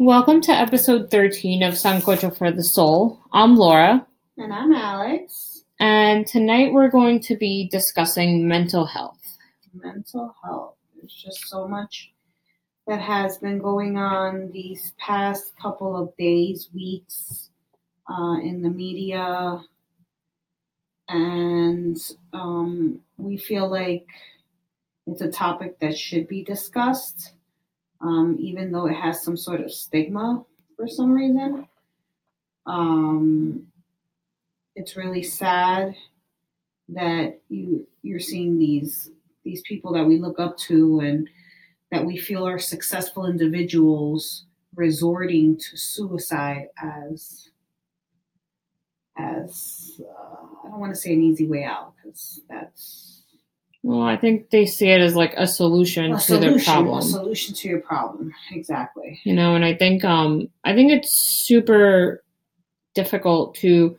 Welcome to episode 13 of Sancocho for the Soul. I'm Laura, And I'm Alex. and tonight we're going to be discussing mental health. Mental health. There's just so much that has been going on these past couple of days, weeks uh, in the media. And um, we feel like it's a topic that should be discussed, um, even though it has some sort of stigma for some reason. Um, it's really sad that you you're seeing these these people that we look up to and that we feel are successful individuals resorting to suicide as as uh, I don't want to say an easy way out because that's Well, I think they see it as like a solution a to their problem. a solution to your problem. Exactly. you know and i think um i think it's super difficult to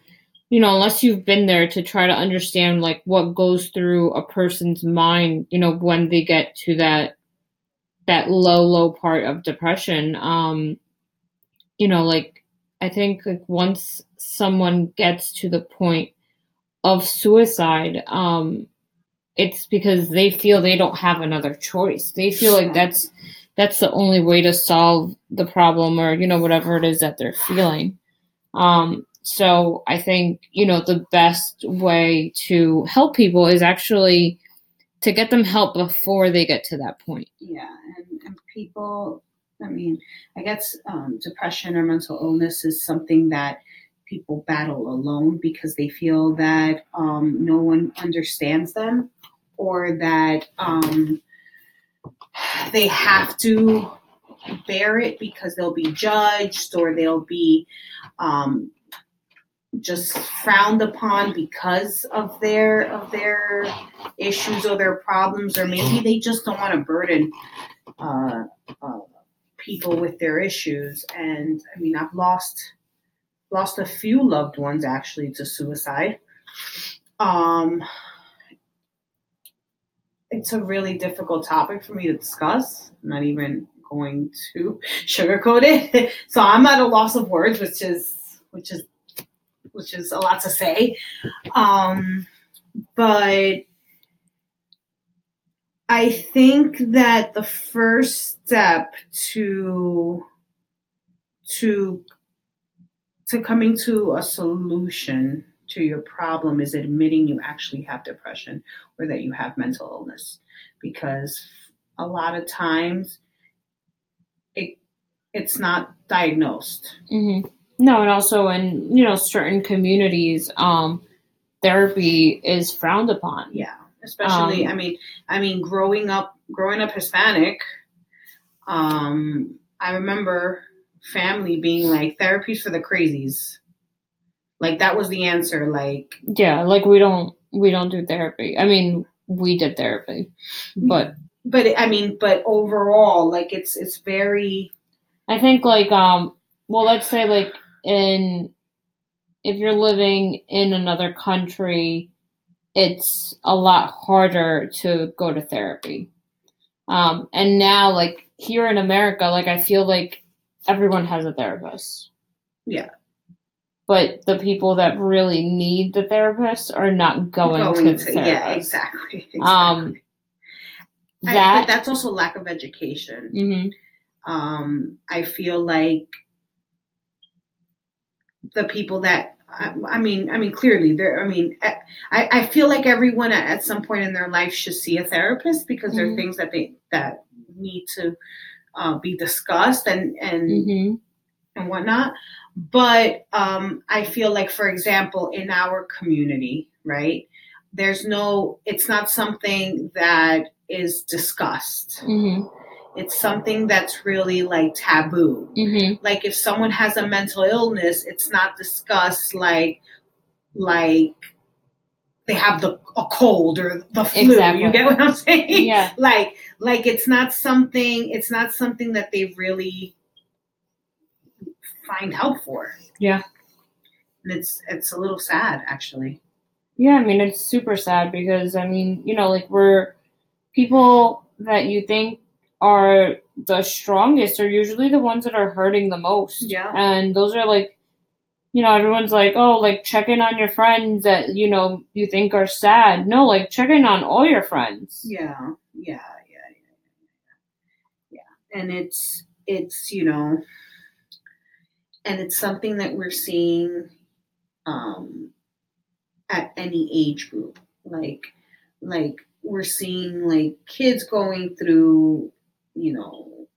you know unless you've been there to try to understand like what goes through a person's mind you know when they get to that that low low part of depression um you know like i think like once someone gets to the point of suicide um it's because they feel they don't have another choice. They feel like that's that's the only way to solve the problem or you know whatever it is that they're feeling. Um so i think you know the best way to help people is actually to get them help before they get to that point. Yeah, and, and people, I mean, I guess um, depression or mental illness is something that people battle alone because they feel that um, no one understands them or that um, they have to bear it because they'll be judged or they'll be um, just frowned upon because of their of their issues or their problems, or maybe they just don't want to burden uh, uh, people with their issues. And I mean, I've lost lost a few loved ones actually to suicide. Um, it's a really difficult topic for me to discuss. I'm not even going to sugarcoat it. so I'm at a loss of words, which is which is which is a lot to say. Um, but I think that the first step to to to coming to a solution to your problem is admitting you actually have depression or that you have mental illness. Because a lot of times it it's not diagnosed. Hmm no and also in you know certain communities um therapy is frowned upon. Yeah, especially Um, I mean, I mean, growing up, growing up Hispanic, um, I remember family being like therapies for the crazies. Like that was the answer. Like, yeah like we don't we don't do therapy i mean we did therapy but but I mean, but overall, like it's it's very I think like um well let's say like in if you're living in another country it's a lot harder to go to therapy. Um and now like here in America like I feel like everyone has a therapist. Yeah. But the people that really need the therapist are not going, to the therapist. yeah, exactly. exactly. Um I- but that that's also lack of education. mhm, um, I feel like the people that I, I mean, I mean, clearly, there. I mean, I, I feel like everyone at, at some point in their life should see a therapist because there are Mhm. things that they that need to uh, be discussed and and mhm, and whatnot. But um, I feel like, for example, in our community, right, there's no. It's not something that is discussed. mhm, It's something that's really like taboo mhm. like if someone has a mental illness it's not discussed like like they have the a cold or the flu Exactly. you get what i'm saying Yeah. like like it's not something it's not something that they really find help for Yeah. and it's it's a little sad actually Yeah, I mean it's super sad because I mean, you know, like we're people that you think are the strongest are usually the ones that are hurting the most. Yeah. And those are like, you know, everyone's like, oh, like check in on your friends that, you know, you think are sad. No, like check in on all your friends. Yeah, yeah, yeah, yeah, yeah. And it's it's you know, and it's something that we're seeing um, at any age group. Like like we're seeing like kids going through, you know,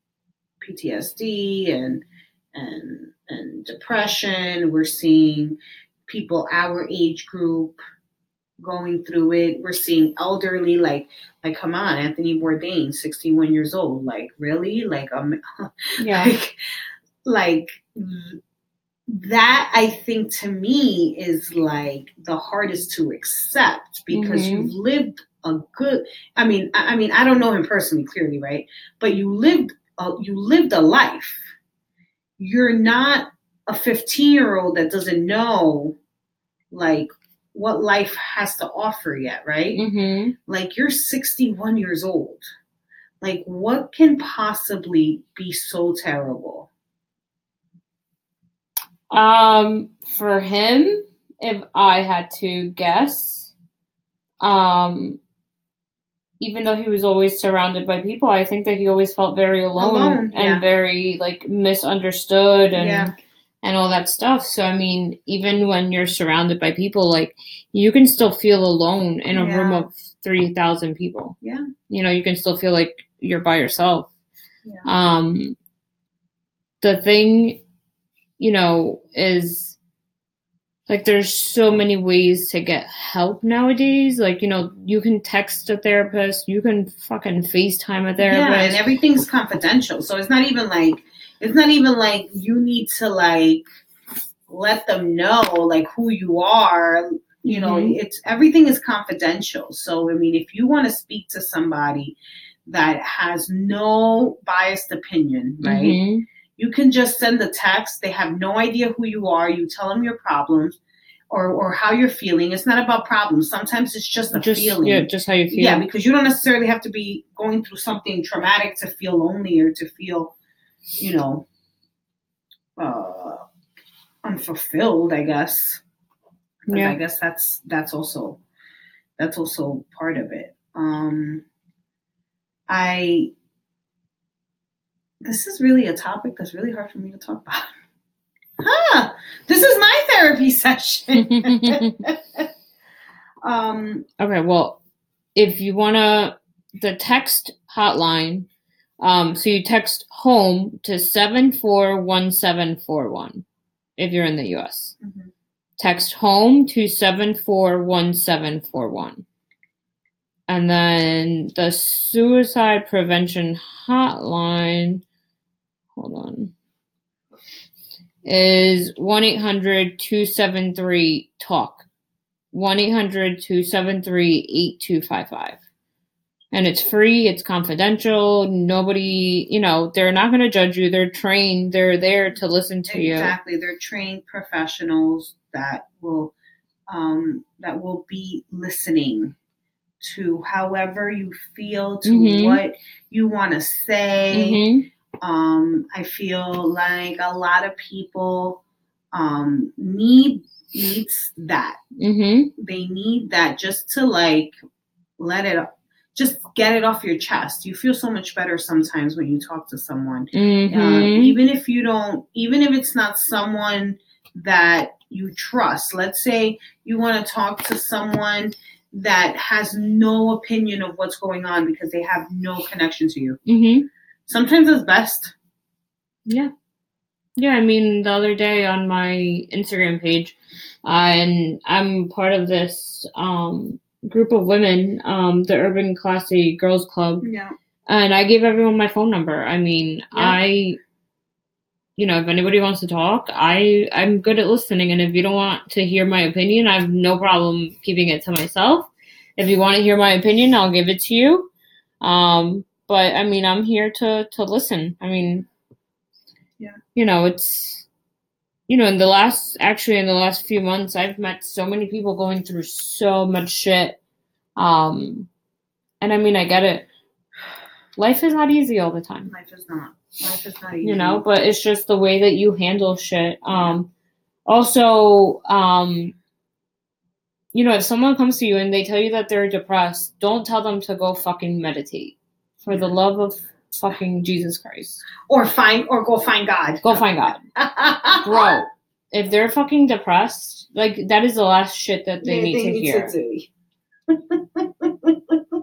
PTSD and and and depression. We're seeing people our age group going through it. We're seeing elderly, like, like, come on, Anthony Bourdain, 61 years old. Like, really? Like, um, Yeah. like, like that. I think to me is like the hardest to accept because Mhm. you've lived a good. I mean, I, I mean, I don't know him personally, clearly, right? But you lived, a, you lived a life. You're not a 15 year old that doesn't know, like, what life has to offer yet, right? Mm-hmm. Like you're 61 years old. Like what can possibly be so terrible? Um, for him, if I had to guess, um, even though he was always surrounded by people, I think that he always felt very alone, Alone, and yeah. very like misunderstood and Yeah. and all that stuff. So I mean, even when you're surrounded by people, like you can still feel alone in a room Yeah. of three thousand people. Yeah. You know, you can still feel like you're by yourself. Um, the thing, you know, is like there's so many ways to get help nowadays. Like, you know, you can text a therapist, you can fucking FaceTime a therapist. Yeah, and everything's confidential. So it's not even like it's not even like you need to like let them know like who you are. You know, Mhm. it's everything is confidential. So I mean, if you want to speak to somebody that has no biased opinion, right? Mhm. You can just send the text. They have no idea who you are. You tell them your problems or, or how you're feeling. It's not about problems. Sometimes it's just a Just feeling. yeah, just how you feel. Yeah, because you don't necessarily have to be going through something traumatic to feel lonely or to feel, you know, uh, unfulfilled. I guess. Yeah. I guess that's that's also that's also part of it. Um, I this is really a topic that's really hard for me to talk about. Huh? This is my therapy session. um, Okay, well, if you want to, the text hotline, um, so you text home to 741741 if you're in the US. Mhm. Text home to 741741. And then the suicide prevention hotline, hold on, is 1 800 273 TALK. 1 800 273 8255. And it's free, it's confidential. Nobody, you know, they're not going to judge you. They're trained, they're there to listen to you. exactly, they're trained professionals that will um, that will be listening to however you feel, to Mhm. what you want to say. Mhm. Um, I feel like a lot of people um, need needs that. Mhm. They need that just to like let it just get it off your chest. You feel so much better sometimes when you talk to someone. Uh, Mhm. even if you don't, even if it's not someone that you trust. Let's say you want to talk to someone that has no opinion of what's going on because they have no connection to you. Mhm. Sometimes it's best. Yeah. Yeah, I mean, the other day on my Instagram page, uh, and I'm part of this um, group of women, um, the Urban Classy Girls Club, Yeah. and I gave everyone my phone number. I mean, I, you know, if anybody wants to talk, I I'm good at listening, and if you don't want to hear my opinion, I have no problem keeping it to myself. If you want to hear my opinion, I'll give it to you. Um, but I mean, I'm here to to listen. I mean, Yeah. you know, it's you know, in the last actually in the last few months, I've met so many people going through so much shit. Um, and I mean, I get it. life is not easy all the time. Life is not. Life is not easy. You know, but it's just the way that you handle shit. Um also, um you know, if someone comes to you and they tell you that they're depressed, don't tell them to go fucking meditate. For the love of fucking Jesus Christ. or find or go find God. Go find God. Bro, if they're fucking depressed, like that is the last shit that they Yeah, need to hear. do.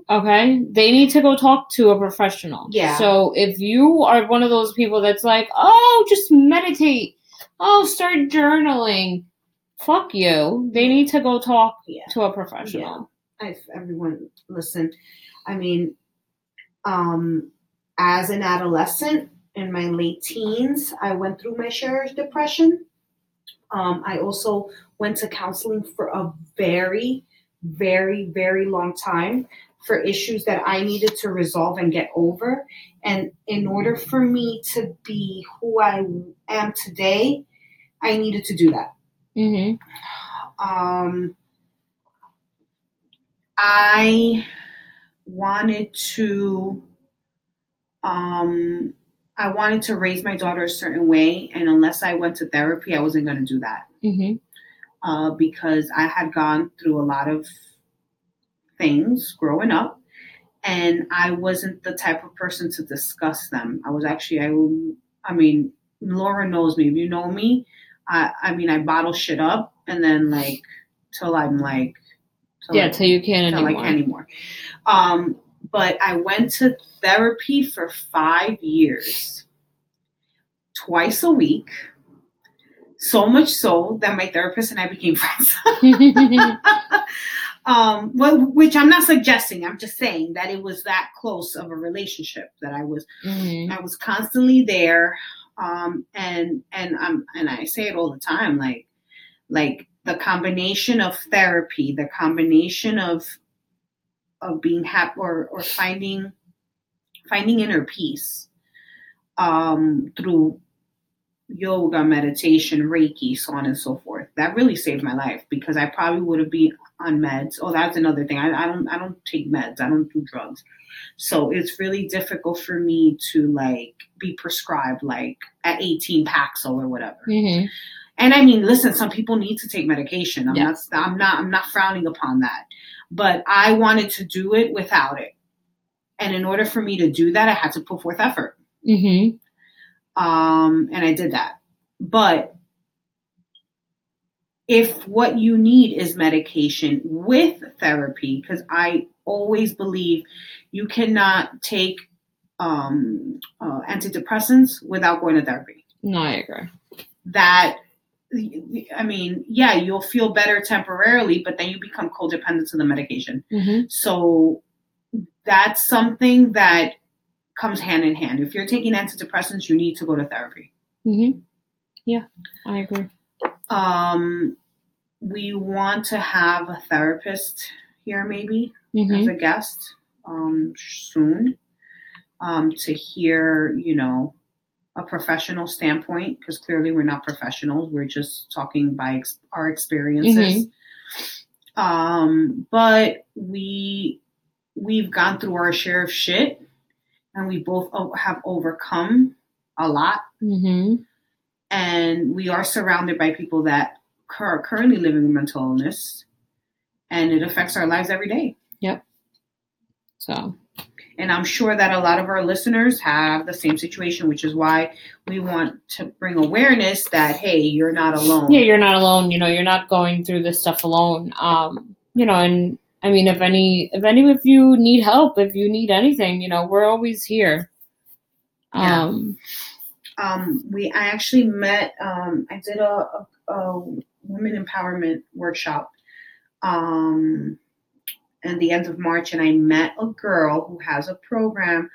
Okay? They need to go talk to a professional. Yeah. So if you are one of those people that's like, oh, just meditate, oh, start journaling, fuck you. They need to go talk Yeah. to a professional. if everyone listen i mean um as an adolescent in my late teens i went through my share of depression. Um i also went to counseling for a very very very long time for issues that i needed to resolve and get over. And in order for me to be who i am today i needed to do that. Mm-hmm. um, I wanted to, um, I wanted to raise my daughter a certain way, and unless I went to therapy, I wasn't going to do that Mm-hmm. uh, because I had gone through a lot of things growing up, and I wasn't the type of person to discuss them. I was actually, I, I mean, Laura knows me. If you know me, I, I mean, I bottle shit up, and then like till I'm like, till Yeah, till you can't anymore. anymore. Um, but I went to therapy for five years, twice a week. So much so that my therapist and I became friends. um, well, which I'm not suggesting. I'm just saying that it was that close of a relationship that I was Mhm. I was constantly there, um, and and I'm and I say it all the time, like like the combination of therapy, the combination of of being happy or or finding finding inner peace um, through yoga, meditation, Reiki, so on and so forth. That really saved my life because I probably would have been on meds. Oh, that's another thing. I, I don't I don't take meds. I don't do drugs. So it's really difficult for me to like be prescribed like at 18 Paxil or whatever. Mhm. And I mean, listen, some people need to take medication. I'm Yes. not I'm not I'm not frowning upon that. But I wanted to do it without it. And in order for me to do that, I had to put forth effort. Mhm. Um, and I did that. But if what you need is medication with therapy, because I always believe you cannot take um, uh, antidepressants without going to therapy. No, I agree. That, I mean, yeah, you'll feel better temporarily, but then you become codependent to the medication. Mm-hmm. So that's something that comes hand in hand. If you're taking antidepressants, you need to go to therapy. Mm-hmm. Yeah, I agree. Um, we want to have a therapist here, maybe Mm-hmm. as a guest um, soon, um, to hear, you know, a professional standpoint because clearly we're not professionals. We're just talking by ex- our experiences. Um, but we we've gone through our share of shit, and we both o- have overcome a lot Mm-hmm. and we are surrounded by people that are currently living with mental illness and it affects our lives every day Yep. So and i'm sure that a lot of our listeners have the same situation which is why we want to bring awareness that hey you're not alone yeah, you're not alone. You know, you're not going through this stuff alone. Um, you know, and I mean, if any, if any of you need help, if you need anything, you know, we're always here. Yeah. Um, um, we i actually met um, i did a, a, a women empowerment workshop um, at the end of march and i met a girl who has a program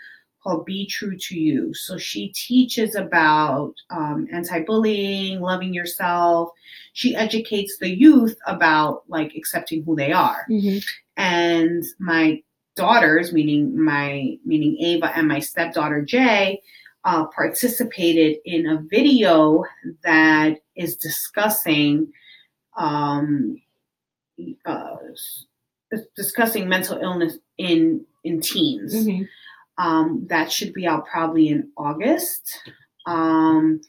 called be true to you. So she teaches about um, anti-bullying loving yourself. She educates the youth about like accepting who they are. Mhm. and my daughters, meaning my meaning Ava and my stepdaughter Jay, uh, participated in a video that is discussing um, uh, discussing mental illness in in teens. Mhm. Um, that should be out probably in August. Um,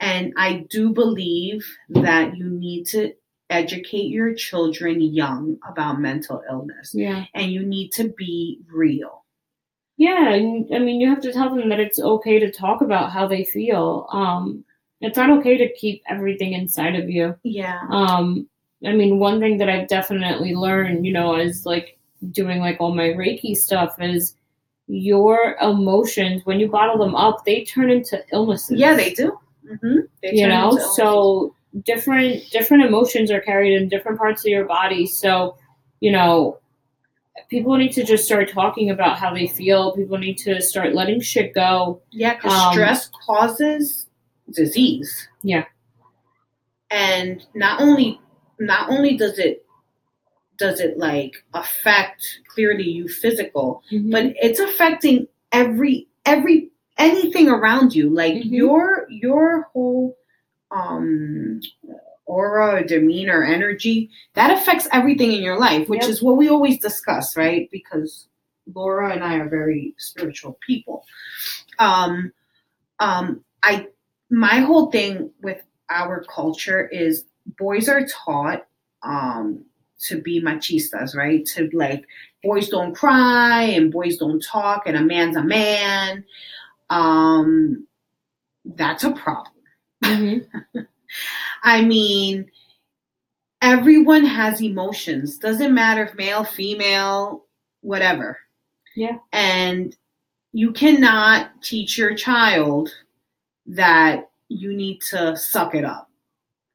and I do believe that you need to educate your children young about mental illness. Yeah. And you need to be real. Yeah, and I mean, you have to tell them that it's okay to talk about how they feel. Um, it's not okay to keep everything inside of you. Yeah. Um, I mean, one thing that I've definitely learned, you know, is like doing like all my Reiki stuff is your emotions when you bottle them up, they turn into illnesses. Yeah, they do. Mm-hmm. They you know, so different different emotions are carried in different parts of your body. So, you know, people need to just start talking about how they feel. People need to start letting shit go. Yeah, because Um, stress causes disease. Yeah. And not only not only does it does it like affect clearly you physical, but it's affecting every every anything around you. Like Mhm. your your whole um aura, demeanor, energy, that affects everything in your life, which Yep. is what we always discuss, right? Because Laura and I are very spiritual people. Um, um, I my whole thing with our culture is boys are taught um to be machistas, right? To like boys don't cry and boys don't talk and a man's a man. Um that's a problem. Mhm. I mean, everyone has emotions. Doesn't matter if male, female, whatever. Yeah. And you cannot teach your child that you need to suck it up.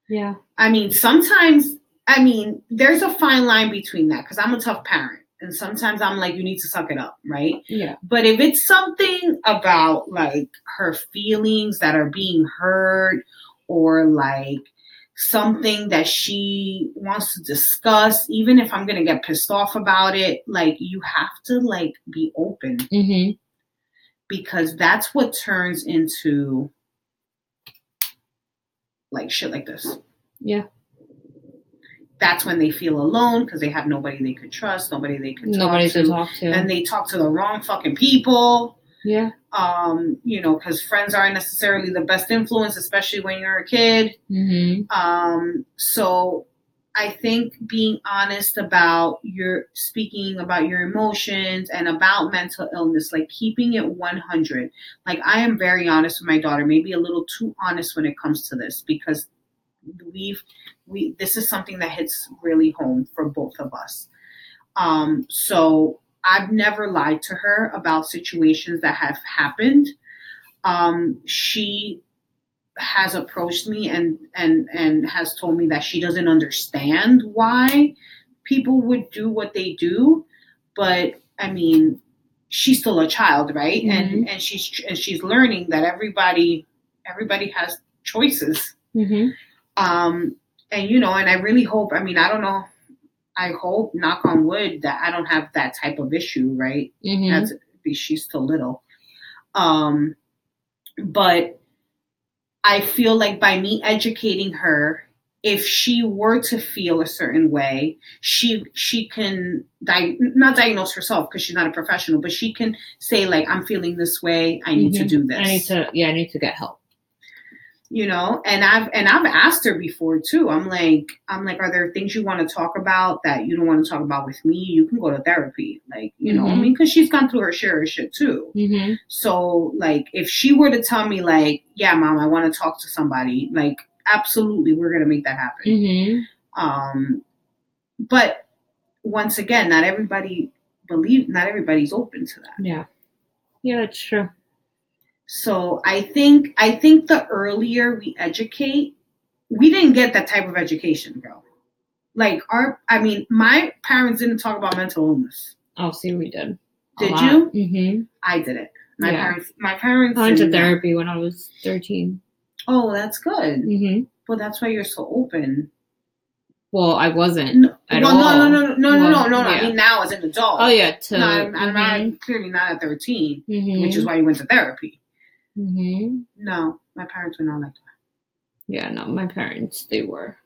Yeah. I mean, sometimes, I mean, there's a fine line between that because I'm a tough parent. And sometimes I'm like, you need to suck it up, right? Yeah. But if it's something about like her feelings that are being heard or like something that she wants to discuss, even if I'm going to get pissed off about it, like you have to like be open Mm-hmm. because that's what turns into like shit like this. Yeah. That's when they feel alone because they have nobody they could trust, nobody they could talk Nobody to. to talk to. and they talk to the wrong fucking people. yeah. Um, you know, because friends aren't necessarily the best influence, especially when you're a kid. Mm-hmm. Um, so I think being honest about your speaking about your emotions and about mental illness, like keeping it 100. Like I am very honest with my daughter, maybe a little too honest when it comes to this because we've we this is something that hits really home for both of us. Um, so I've never lied to her about situations that have happened. Um, she has approached me and and and has told me that she doesn't understand why people would do what they do but i mean she's still a child right and and she's and she's learning that everybody everybody has choices Mm-hmm. Um and you know and i really hope i mean i don't know i hope knock on wood that i don't have that type of issue right Mm-hmm. that's she's still little um but i feel like by me educating her if she were to feel a certain way she she can di- not diagnose herself because she's not a professional but she can say like i'm feeling this way i need to Mhm. do this I need to. Yeah, I need to get help. You know and i've and i've asked her before too i'm like i'm like are there things you want to talk about that you don't want to talk about with me you can go to therapy like you know i Mhm. mean because she's gone through her share of shit too Mm-hmm. so like if she were to tell me like yeah mom i want to talk to somebody like absolutely we're gonna make that happen Mm-hmm. um but once again not everybody believe not everybody's open to that Yeah. Yeah, that's true. So I think I think the earlier we educate, we didn't get that type of education, girl. Like our, I mean, my parents didn't talk about mental illness. Oh, see, we did. Did you? Mm-hmm. I didn't. My Yeah. parents, my parents. I went to didn't. therapy when I was 13. Oh, that's good. Mm-hmm. Well, that's why you're so open. Well, I wasn't. No, At well, all. no, no, no, no, no, Well, no, no. I yeah. mean, now as an adult. Oh, yeah. To, No, I'm, I'm not clearly not at 13, Mhm. which is why you went to therapy. Hmm No, my parents were not like that. Yeah, no, my parents, they were.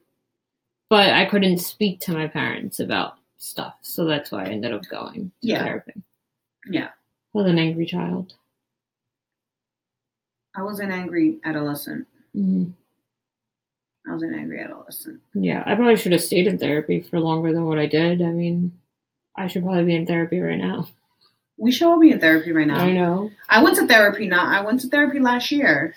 But I couldn't speak to my parents about stuff. So that's why I ended up going to Yeah. therapy. Yeah. I was an angry child. I was an angry adolescent. Mhm. I was an angry adolescent. Yeah, I probably should have stayed in therapy for longer than what I did. I mean, I should probably be in therapy right now. We should all be in therapy right now. I know. I went to therapy now. I went to therapy last year.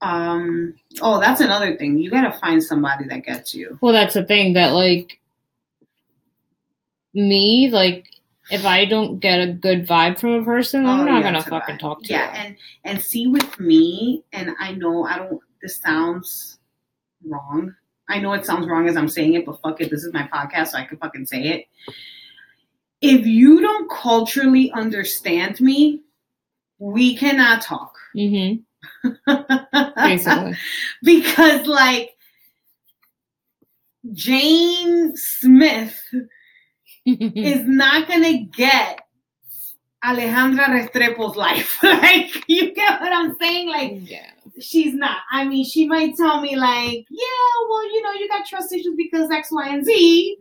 Um. Oh, that's another thing. You gotta find somebody that gets you. Well, that's the thing that like me, like if I don't get a good vibe from a person, I'm Oh, not yeah, gonna fucking vibe. talk to Yeah, you. and and see with me, and I know I don't. This sounds wrong. I know it sounds wrong as I'm saying it, but fuck it. This is my podcast, so I can fucking say it. If you don't culturally understand me, we cannot talk. Mm-hmm. Basically. because like Jane Smith is not gonna get Alejandra Restrepo's life. like you get what I'm saying? Like yeah. she's not. I mean, she might tell me like, yeah, well, you know, you got trust issues because X, Y, and Z.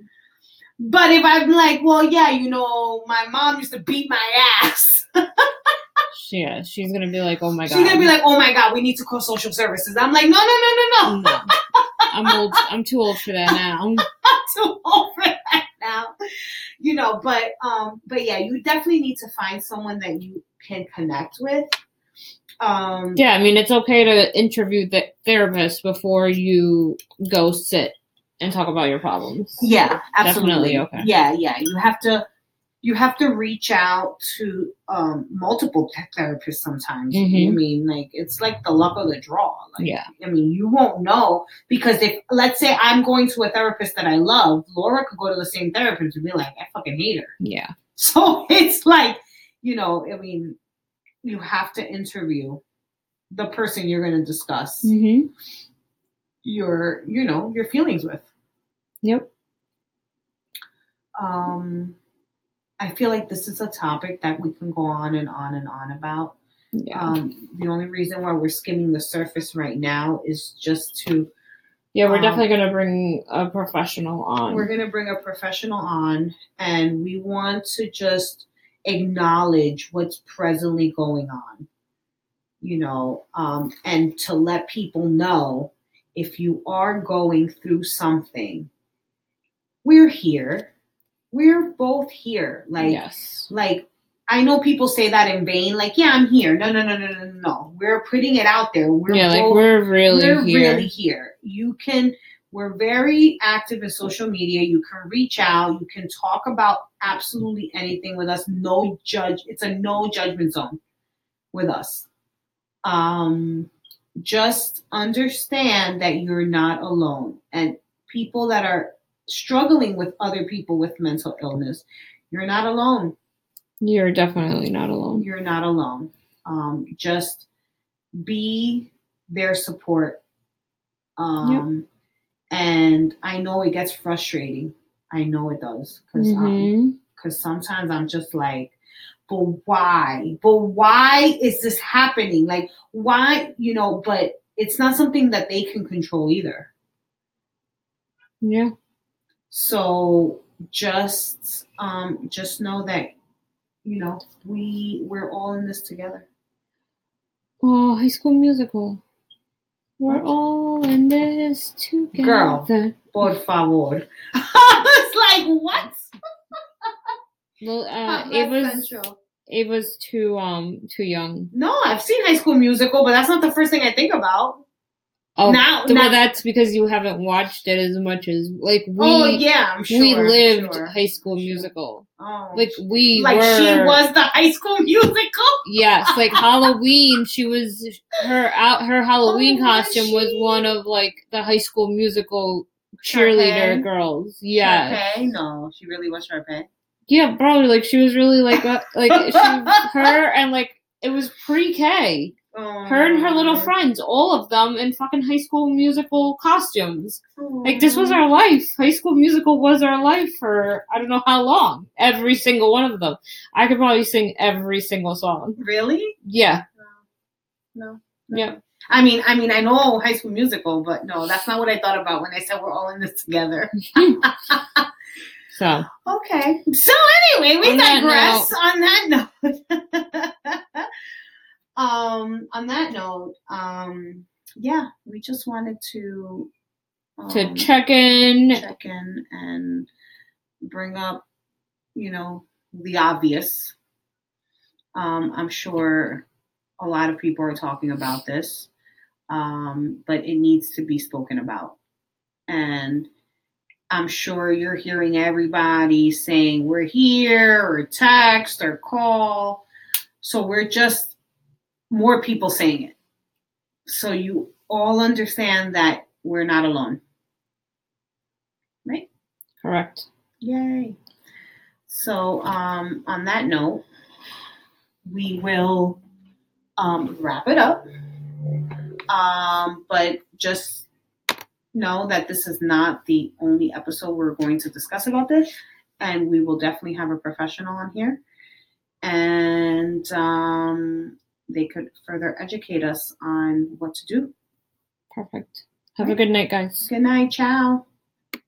But if I'm like, well, yeah, you know, my mom used to beat my ass. Yeah, she's gonna be like, oh my god. She's gonna be like, oh my god, we need to call social services. I'm like, no, no, no, no, no. no. I'm old. I'm too old for that now. too old for that now. You know, but um, but yeah, you definitely need to find someone that you can connect with. Um, Yeah, I mean, it's okay to interview the therapist before you go sit and talk about your problems. yeah, absolutely. Definitely okay. Yeah, yeah. You have to you have to reach out to um multiple therapists sometimes. Mhm. I mean, like it's like the luck of the draw. Like, Yeah. I mean, you won't know because if let's say I'm going to a therapist that I love, Laura could go to the same therapist and be like, I fucking hate her. Yeah. So it's like, you know, I mean, you have to interview the person you're going to discuss Mm-hmm. Your, you know, your feelings with. Yep. Um, I feel like this is a topic that we can go on and on and on about. Yeah. Um, the only reason why we're skimming the surface right now is just to yeah, we're um, definitely gonna bring a professional on. we're going to bring a professional on and we want to just acknowledge what's presently going on you know um, and to let people know if you are going through something we're here we're both here like yes. like i know people say that in vain like yeah i'm here no no no no no no we're putting it out there we're yeah, like we're really we're here. really here. You can, we're very active in social media. You can reach out. You can talk about absolutely anything with us. No judge. It's a no judgment zone with us. Um, just understand that you're not alone. And people that are struggling with other people with mental illness, you're not alone You're definitely not alone. you're not alone. Um, just be their support. Um, And I know it gets frustrating. I know it does because because sometimes I'm just like, but why? But why is this happening? Like why? You know, but it's not something that they can control either. Yeah. So just um, just know that you know we we're all in this together. Oh, High School Musical. We're all in this together. Girl. Por favor. I was like, what? Well, uh, it was Central. it was too um too young. No, I've seen High School Musical, but that's not the first thing I think about. Oh, Now- th- now- well, that's because you haven't watched it as much as like we. oh yeah, I'm sure. we lived sure. High School Musical. Oh. Like we like were. she was the High School Musical. Yes, like Halloween. She was her out. Her Halloween Oh, costume was she? one of like the High School Musical cheerleader Sharpay? girls. Yeah, Sharpay? No, she really was Sharpay. Yeah, probably Like she was really like a, like she, her and like it was pre K. Oh, her and her little Oh. friends, all of them in fucking High School Musical costumes. Oh, like this was our life. High School Musical was our life for I don't know how long. Every single one of them. I could probably sing every single song. Really? Yeah. No. Yeah. I mean, I mean, I know High School Musical, but no, that's not what I thought about when I said we're all in this together. So Okay. So anyway, we On that digress. on that note, um, on that note, um, yeah, we just wanted to to um, check in, check in and bring up, you know, the obvious. Um, I'm sure a lot of people are talking about this, um, but it needs to be spoken about. And I'm sure you're hearing everybody saying we're here or text or call. So we're just more people saying it. So you all understand that we're not alone. Right? correct. Yay. So um, on that note, we will um, wrap it up. Um, but just know that this is not the only episode we're going to discuss about this, and we will definitely have a professional on here, and um, they could further educate us on what to do. Perfect. Have a good night, guys. Good night, ciao.